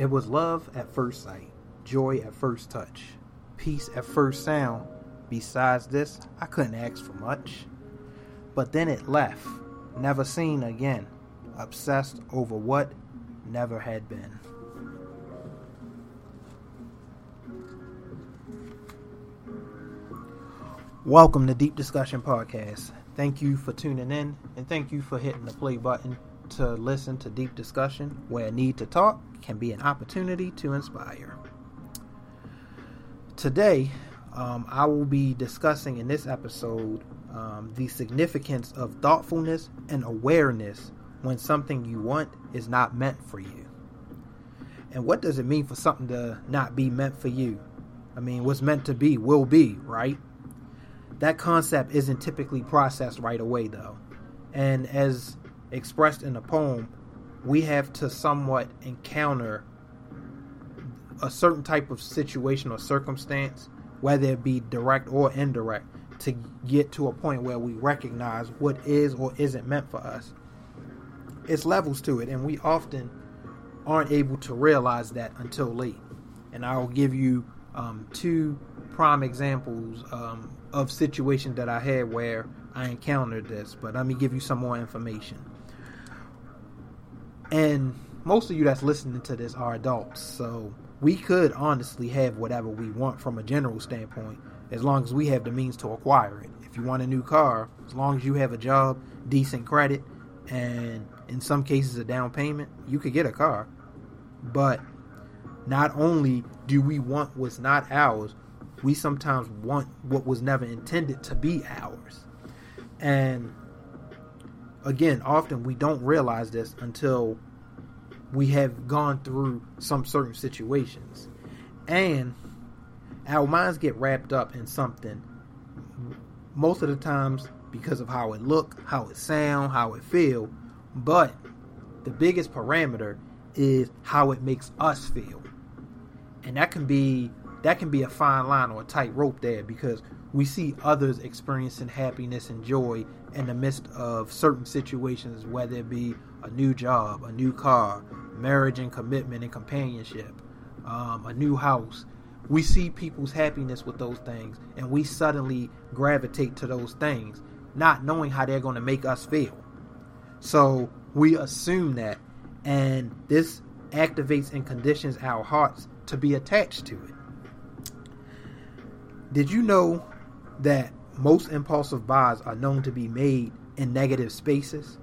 It was love at first sight, joy at first touch, peace at first sound. Besides this, I couldn't ask for much. But then it left, never seen again, obsessed over what never had been. Welcome to Deep Discussion Podcast. Thank you for tuning in and thank you for hitting the play button to listen to Deep Discussion, where I need to talk can be an opportunity to inspire. Today, um, I will be discussing in this episode um, the significance of thoughtfulness and awareness when something you want is not meant for you. And what does it mean for something to not be meant for you? I mean, what's meant to be will be, right? That concept isn't typically processed right away, though. And as expressed in the poem, we have to somewhat encounter a certain type of situation or circumstance, whether it be direct or indirect, to get to a point where we recognize what is or isn't meant for us. It's levels to it, and we often aren't able to realize that until late. And I'll give you um, two prime examples um, of situations that I had where I encountered this, but let me give you some more information. And most of you that's listening to this are adults, so we could honestly have whatever we want from a general standpoint, as long as we have the means to acquire it. If you want a new car, as long as you have a job, decent credit, and in some cases a down payment, you could get a car. But not only do we want what's not ours, we sometimes want what was never intended to be ours. And again, often we don't realize this until we have gone through some certain situations. And our minds get wrapped up in something most of the times because of how it look, how it sound, how it feel. But the biggest parameter is how it makes us feel. And that can be that can be a fine line or a tight rope there because we see others experiencing happiness and joy in the midst of certain situations, whether it be a new job, a new car, marriage and commitment and companionship, um, a new house. We see people's happiness with those things, and we suddenly gravitate to those things, not knowing how they're going to make us feel. So we assume that, and this activates and conditions our hearts to be attached to it. Did you know that most impulsive buys are known to be made in negative spaces?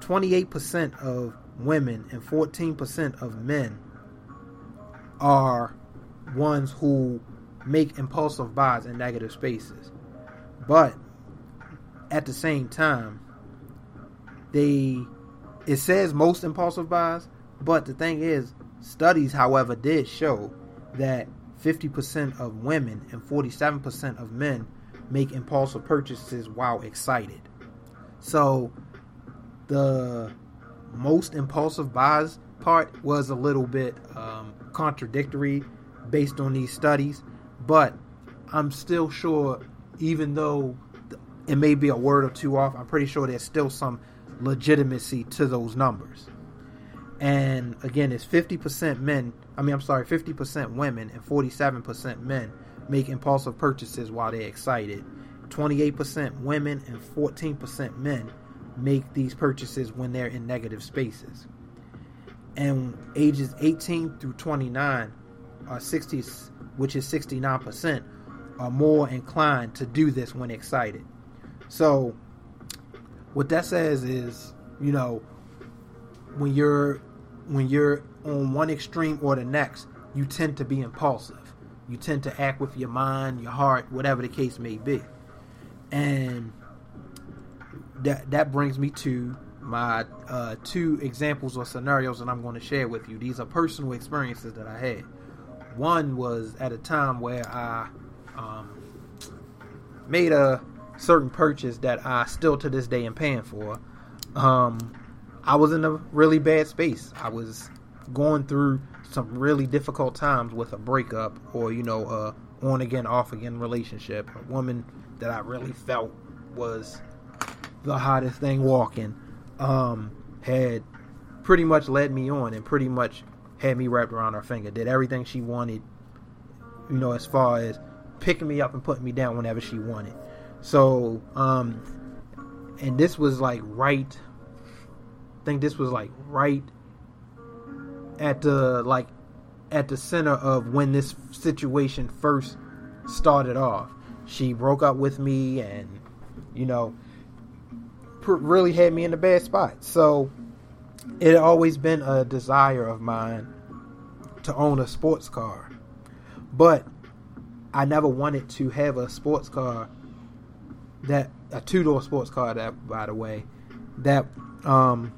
28% of women and 14% of men are ones who make impulsive buys in negative spaces. But at the same time, they it says most impulsive buys, but the thing is, studies, however, did show that 50% of women and 47% of men make impulsive purchases while excited. So the most impulsive buys part was a little bit um, contradictory based on these studies, but I'm still sure, even though it may be a word or two off, I'm pretty sure there's still some legitimacy to those numbers. And again, it's 50% men I mean, I'm sorry, 50% women and 47% men make impulsive purchases while they're excited. 28% women, and 14% men make these purchases when they're in negative spaces. And ages 18 through 29 are 60, which is 69%, are more inclined to do this when excited. So, what that says is, you know, when you're when you're on one extreme or the next, you tend to be impulsive. You tend to act with your mind, your heart, whatever the case may be. And that that brings me to my uh, two examples or scenarios that I'm going to share with you. These are personal experiences that I had. One was at a time where I um, made a certain purchase that I still to this day am paying for. Um, I was in a really bad space. I was going through some really difficult times with a breakup or you know a on again off again relationship. A woman that I really felt was the hottest thing walking um, had pretty much led me on and pretty much had me wrapped around her finger. Did everything she wanted, you know, as far as picking me up and putting me down whenever she wanted. So, um, and this was like right. I think this was like right at the like at the center of when this situation first started off. She broke up with me, and you know, really had me in a bad spot. So it had always been a desire of mine to own a sports car, but I never wanted to have a sports car that a two door sports car that by the way that um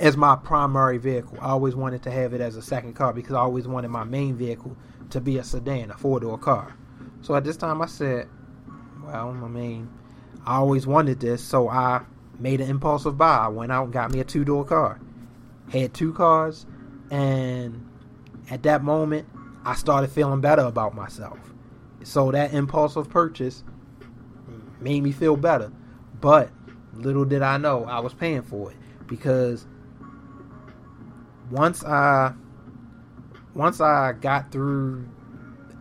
as my primary vehicle. I always wanted to have it as a second car because I always wanted my main vehicle to be a sedan, a four door car. So at this time I said, well, I mean, I always wanted this, so I made an impulsive buy. I went out and got me a two door car. Had two cars, and at that moment, I started feeling better about myself. So that impulsive purchase made me feel better. But little did I know I was paying for it because once I once I got through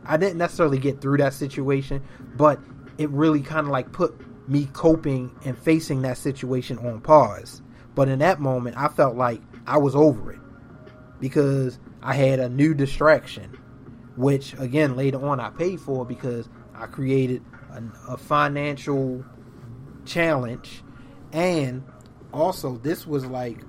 I didn't necessarily get through that situation, but it really kind of like put me coping and facing that situation on pause. But in that moment, I felt like I was over it because I had a new distraction, which again later on I paid for because I created a, a financial challenge, and also this was like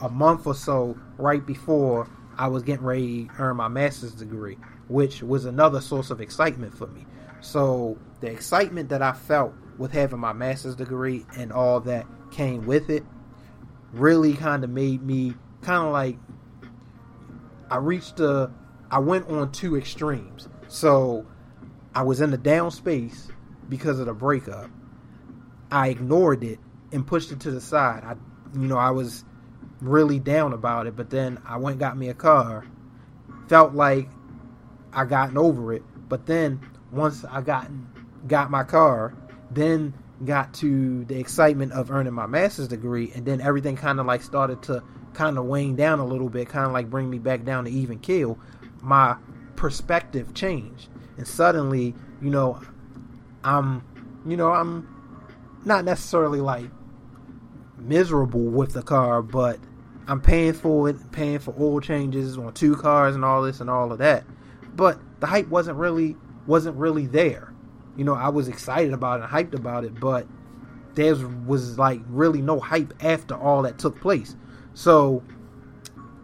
a month or so right before I was getting ready to earn my master's degree, which was another source of excitement for me. So the excitement that I felt with having my master's degree and all that came with it really kind of made me kind of like I reached a I went on two extremes. So I was in the down space because of the breakup. I ignored it and pushed it to the side. I you know, I was really down about it, but then I went got me a car. Felt like I gotten over it, but then once I got got my car, then got to the excitement of earning my master's degree, and then everything kind of like started to kind of wane down a little bit, kind of like bring me back down to even keel. My perspective changed, and suddenly, you know, I'm, you know, I'm not necessarily like miserable with the car, but I'm paying for it, paying for oil changes on two cars and all this and all of that. But the hype wasn't really wasn't really there. You know, I was excited about it and hyped about it, but there was like really no hype after all that took place. So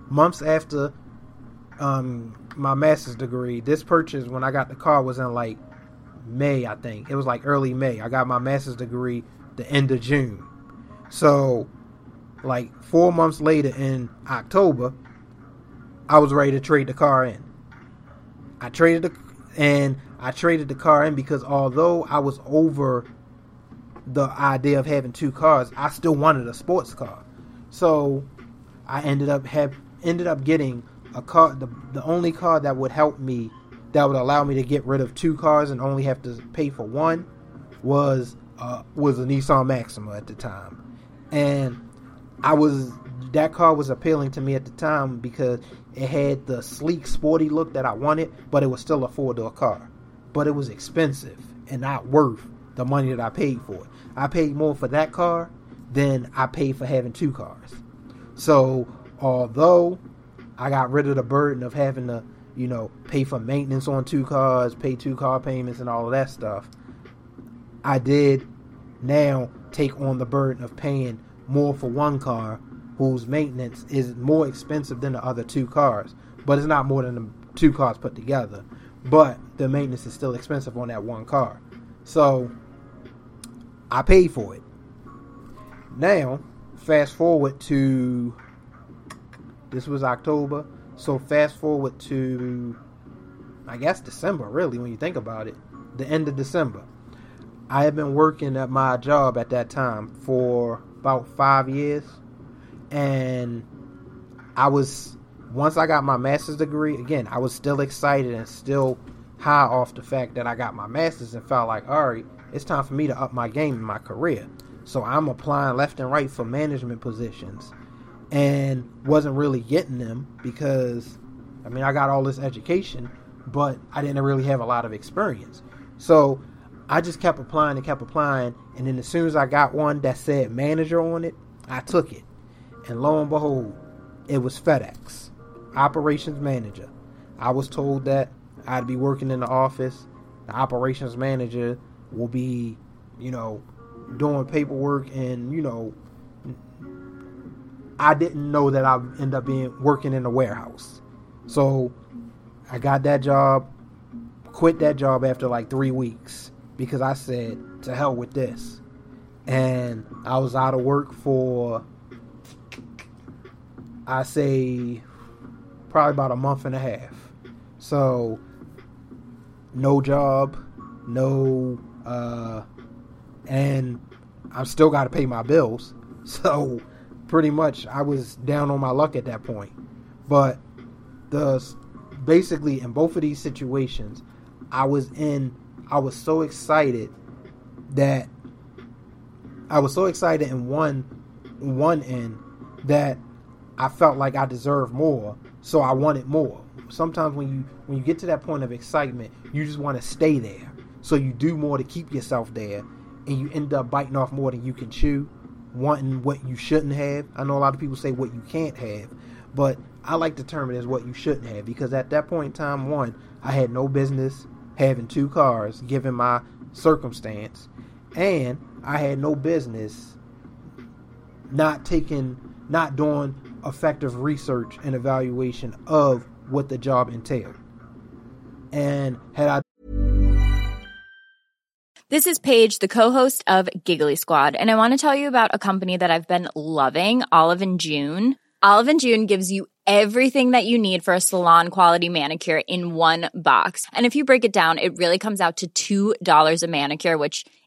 months after um, my master's degree, this purchase when I got the car was in like May, I think. It was like early May. I got my master's degree the end of June. So like four months later in October, I was ready to trade the car in. I traded the and I traded the car in because although I was over the idea of having two cars, I still wanted a sports car. So I ended up have ended up getting a car the, the only car that would help me that would allow me to get rid of two cars and only have to pay for one was uh, was a Nissan Maxima at the time. And I was that car was appealing to me at the time because it had the sleek, sporty look that I wanted, but it was still a four door car. But it was expensive. and not worth the money that I paid for it. I paid more for that car than I paid for having two cars. So although I got rid of the burden of having to, you know, pay for maintenance on two cars, pay two car payments and all of that stuff, I did now take on the burden of paying more for one car whose maintenance is more expensive than the other two cars. But it's not more than the two cars put together. But the maintenance is still expensive on that one car. So I paid for it. Now, fast forward to this was October. So fast forward to I guess December really when you think about it. The end of December. I had been working at my job at that time for about 5 years and I was once I got my master's degree, again, I was still excited and still high off the fact that I got my master's and felt like, all right, it's time for me to up my game in my career. So I'm applying left and right for management positions and wasn't really getting them because I mean, I got all this education, but I didn't really have a lot of experience. So I just kept applying and kept applying. And then as soon as I got one that said manager on it, I took it. And lo and behold, it was FedEx, operations manager. I was told that I'd be working in the office. The operations manager will be, you know, doing paperwork and, you know, I didn't know that I'd end up being working in a warehouse. So I got that job, quit that job after like three weeks because I said, to hell with this. And I was out of work for I say probably about a month and a half. So no job, no uh and I'm still got to pay my bills. So pretty much I was down on my luck at that point. But the basically in both of these situations, I was in I was so excited that I was so excited in one one end that I felt like I deserved more, so I wanted more. Sometimes when you when you get to that point of excitement, you just want to stay there. So you do more to keep yourself there, and you end up biting off more than you can chew, wanting what you shouldn't have. I know a lot of people say what you can't have, but I like to term it as what you shouldn't have because at that point in time, one, I had no business having two cars given my circumstance, and I had no business not taking, not doing effective research and evaluation of what the job entailed. And had I This is Paige, the co-host of Giggly Squad, and I want to tell you about a company that I've been loving, Olive and June. Olive and June gives you everything that you need for a salon quality manicure in one box. And if you break it down, it really comes out to $2 a manicure, which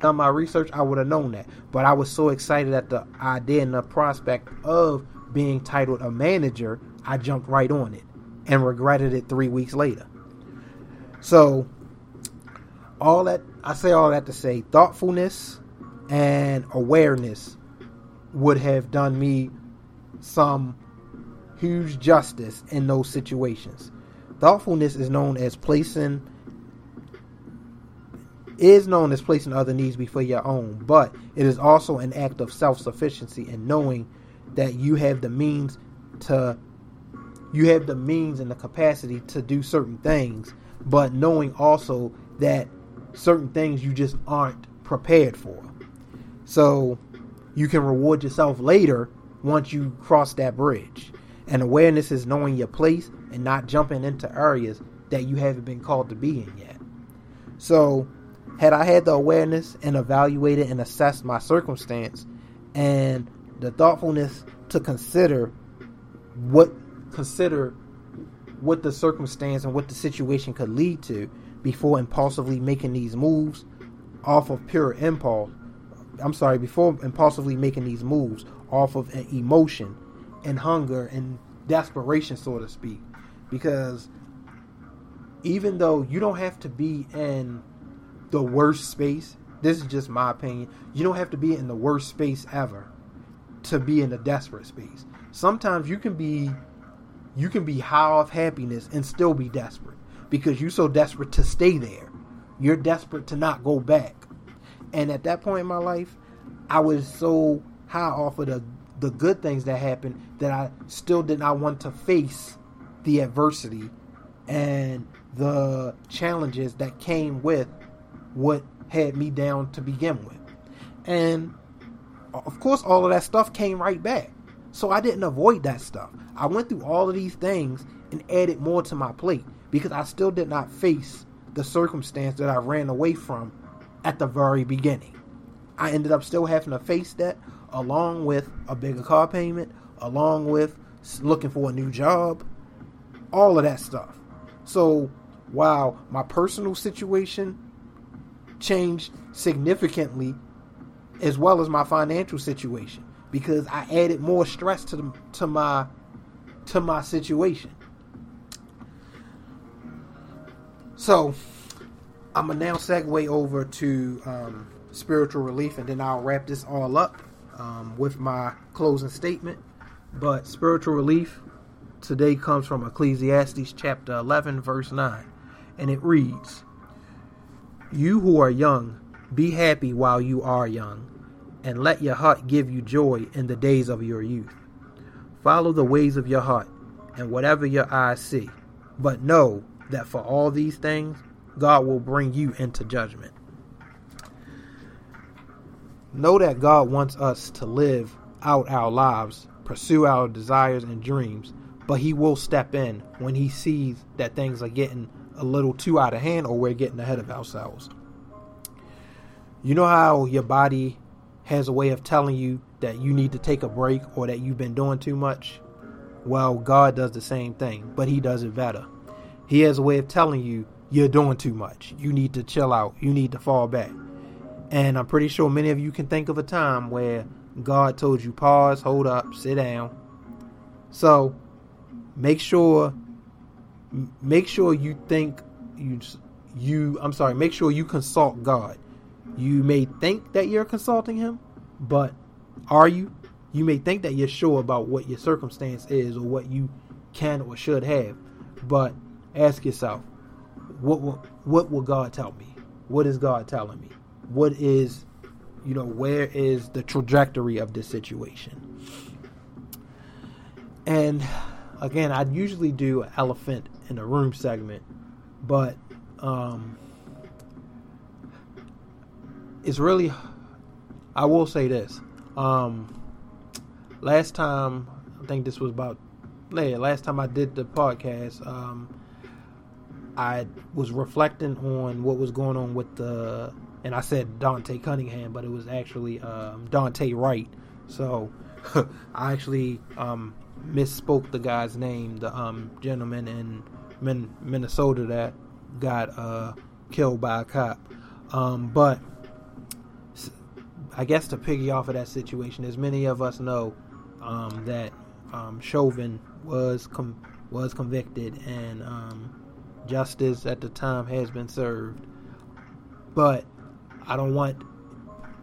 Done my research, I would have known that. But I was so excited at the idea and the prospect of being titled a manager, I jumped right on it and regretted it three weeks later. So, all that I say, all that to say, thoughtfulness and awareness would have done me some huge justice in those situations. Thoughtfulness is known as placing is known as placing other needs before your own, but it is also an act of self-sufficiency and knowing that you have the means to you have the means and the capacity to do certain things, but knowing also that certain things you just aren't prepared for. So you can reward yourself later once you cross that bridge. And awareness is knowing your place and not jumping into areas that you haven't been called to be in yet. So, had I had the awareness and evaluated and assessed my circumstance and the thoughtfulness to consider what consider what the circumstance and what the situation could lead to before impulsively making these moves off of pure impulse. I'm sorry, before impulsively making these moves off of an emotion and hunger and desperation, so to speak. Because even though you don't have to be in the worst space, this is just my opinion, you don't have to be in the worst space ever to be in a desperate space. Sometimes you can be you can be high off happiness and still be desperate because you're so desperate to stay there. You're desperate to not go back. And at that point in my life, I was so high off of the the good things that happened that I still did not want to face the adversity and the challenges that came with what had me down to begin with. And of course, all of that stuff came right back. So I didn't avoid that stuff. I went through all of these things and added more to my plate because I still did not face the circumstance that I ran away from at the very beginning. I ended up still having to face that along with a bigger car payment, along with looking for a new job, all of that stuff. So while my personal situation changed significantly as well as my financial situation because I added more stress to the, to my to my situation. So I'm gonna now segue over to um, spiritual relief, and then I'll wrap this all up um, with my closing statement. But spiritual relief today comes from Ecclesiastes chapter 11, verse 9, and it reads, "You who are young." Be happy while you are young, and let your heart give you joy in the days of your youth. Follow the ways of your heart, and whatever your eyes see. But know that for all these things, God will bring you into judgment. Know that God wants us to live out our lives, pursue our desires and dreams, but He will step in when He sees that things are getting a little too out of hand or we're getting ahead of ourselves. You know how your body has a way of telling you that you need to take a break or that you've been doing too much? Well, God does the same thing, but He does it better. He has a way of telling you you're doing too much. You need to chill out. You need to fall back. And I'm pretty sure many of you can think of a time where God told you pause, hold up, sit down. So make sure make sure you think you you I'm sorry, make sure you consult God. You may think that you're consulting him, but are you? You may think that you're sure about what your circumstance is or what you can or should have, but ask yourself, what will, what will God tell me? What is God telling me? What is, you know, where is the trajectory of this situation? And again, I'd usually do an elephant in the room segment, but um, it's really I will say this. Um, last time I think this was about yeah, last time I did the podcast, um, I was reflecting on what was going on with the, and I said Dante Cunningham, but it was actually um, Daunte Wright. So I actually um, misspoke the guy's name, the um, gentleman in Min- Minnesota that got uh, killed by a cop. Um, but I guess to piggy off of that situation, as many of us know, um, that um, Chauvin was com- was convicted and um, justice at the time has been served. But I don't want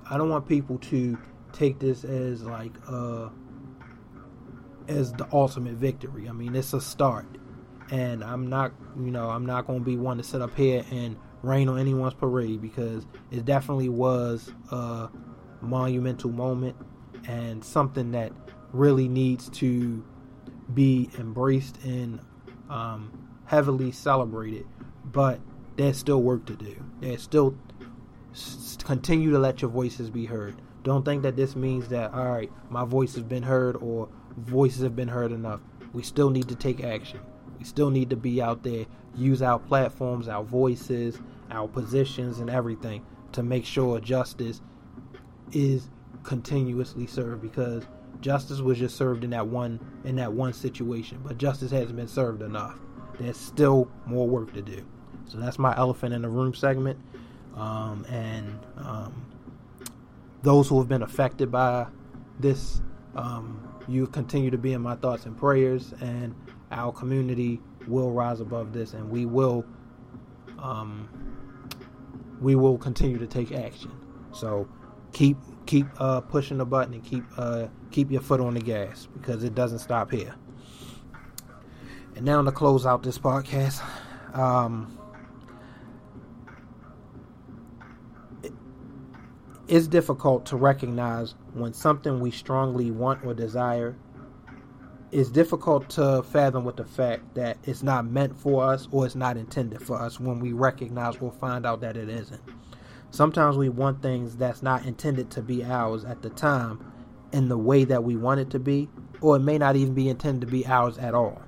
I don't want people to take this as like uh as the ultimate victory. I mean, it's a start. And I'm not, you know, I'm not going to be one to sit up here and rain on anyone's parade because it definitely was a monumental moment and something that really needs to be embraced and um, heavily celebrated. But there's still work to do. There's still s- continue to let your voices be heard. Don't think that this means that all right, my voice has been heard or voices have been heard enough. We still need to take action. We still need to be out there, use our platforms, our voices, our positions, and everything to make sure justice is continuously served because justice was just served in that one in that one situation, but justice hasn't been served enough. There's still more work to do. So that's my elephant in the room segment. Um, and um, those who have been affected by this, um, you continue to be in my thoughts and prayers, and our community will rise above this, and we will, um, we will continue to take action. So keep keep uh, pushing the button and keep uh, keep your foot on the gas because it doesn't stop here. And now to close out this podcast. Um, it's difficult to recognize when something we strongly want or desire it's difficult to fathom with the fact that it's not meant for us or it's not intended for us when we recognize or find out that it isn't. Sometimes we want things that's not intended to be ours at the time in the way that we want it to be, or it may not even be intended to be ours at all.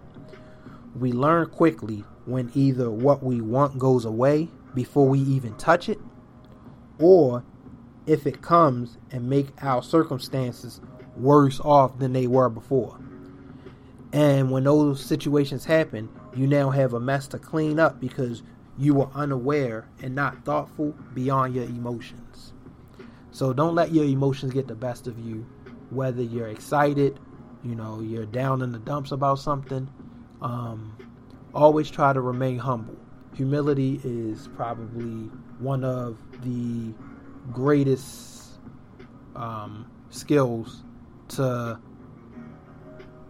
We learn quickly when either what we want goes away before we even touch it, or if it comes and make our circumstances worse off than they were before. And when those situations happen, you now have a mess to clean up because you were unaware and not thoughtful beyond your emotions. So don't let your emotions get the best of you, whether you're excited, you know, you're down in the dumps about something. Um, always try to remain humble. Humility is probably one of the greatest um, skills to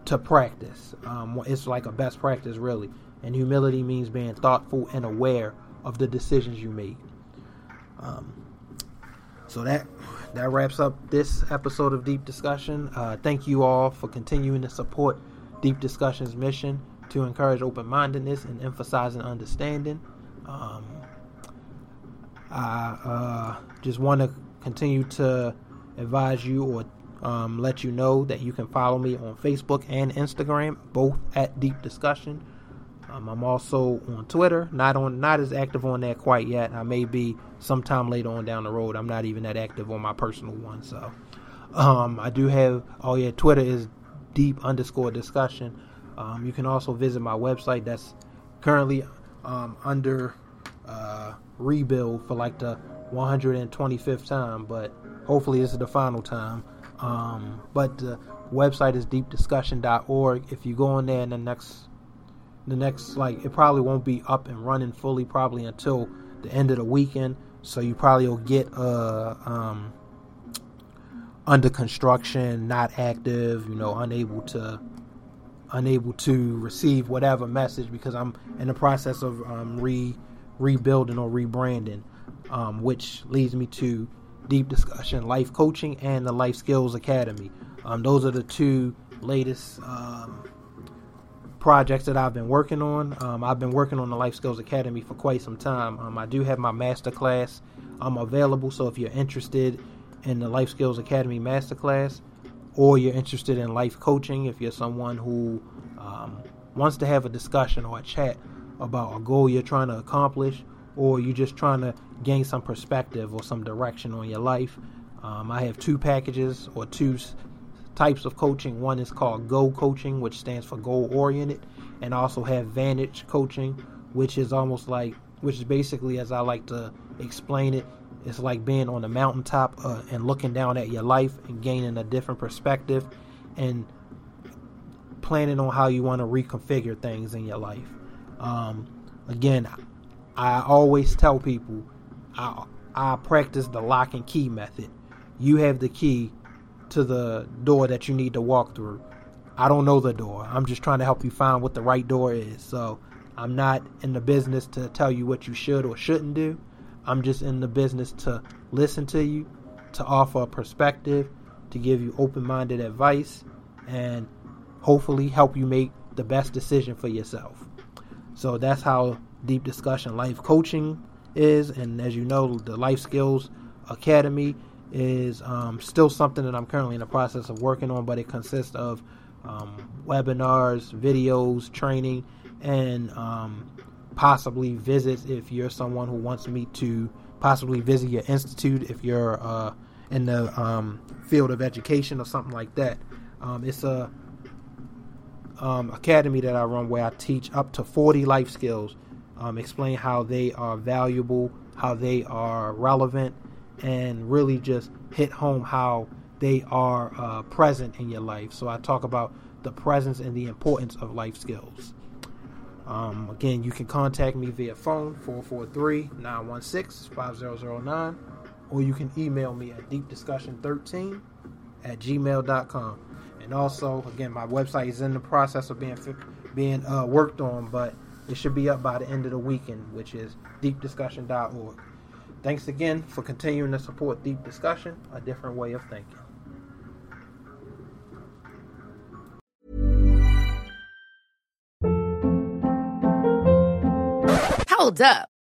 to practice. Um, it's like a best practice, really. And humility means being thoughtful and aware of the decisions you make. Um, so that that wraps up this episode of Deep Discussion. Uh, thank you all for continuing to support Deep Discussion's mission to encourage open-mindedness and emphasizing understanding. Um, I uh, just want to continue to advise you or um, let you know that you can follow me on Facebook and Instagram, both at Deep Discussion. Um, I'm also on Twitter, not on, not as active on that quite yet. I may be sometime later on down the road. I'm not even that active on my personal one. So, um, I do have. Oh yeah, Twitter is Deep underscore Discussion. Um, you can also visit my website. That's currently um, under uh, rebuild for like the 125th time, but hopefully this is the final time. Um, but the website is deepdiscussion.org. If you go on there in the next, the next like it probably won't be up and running fully probably until the end of the weekend. So you probably will get uh um under construction, not active, you know, unable to unable to receive whatever message because I'm in the process of um, re rebuilding or rebranding, um, which leads me to deep discussion, life coaching, and the Life Skills Academy. Um, those are the two latest um, projects that I've been working on. Um, I've been working on the Life Skills Academy for quite some time. Um, I do have my master class um, available, so if you're interested in the Life Skills Academy masterclass, or you're interested in life coaching, if you're someone who um, wants to have a discussion or a chat about a goal you're trying to accomplish, or you're just trying to gain some perspective or some direction on your life, um, I have two packages or two types of coaching. One is called Go Coaching, which stands for goal oriented, and I also have Vantage Coaching, which is almost like, which is basically, as I like to explain it, it's like being on the mountaintop uh, and looking down at your life and gaining a different perspective and planning on how you want to reconfigure things in your life. Um, again, I always tell people I, I practice the lock and key method. You have the key to the door that you need to walk through. I don't know the door. I'm just trying to help you find what the right door is. So I'm not in the business to tell you what you should or shouldn't do. I'm just in the business to listen to you, to offer a perspective, to give you open minded advice, and hopefully help you make the best decision for yourself. So that's how Deep Discussion Life Coaching is. And as you know, the Life Skills Academy is um, still something that I'm currently in the process of working on, but it consists of um, webinars, videos, training, and um, possibly visits if you're someone who wants me to possibly visit your institute if you're uh, in the um, field of education or something like that. Um, it's a um, academy that I run where I teach up to 40 life skills, um, explain how they are valuable, how they are relevant, and really just hit home how they are uh, present in your life. So I talk about the presence and the importance of life skills. Um, again, you can contact me via phone 443 916 5009, or you can email me at deepdiscussion13 at gmail.com. And also, again, my website is in the process of being being uh, worked on, but it should be up by the end of the weekend, which is deepdiscussion.org. Thanks again for continuing to support Deep Discussion, a different way of thinking. Hold up.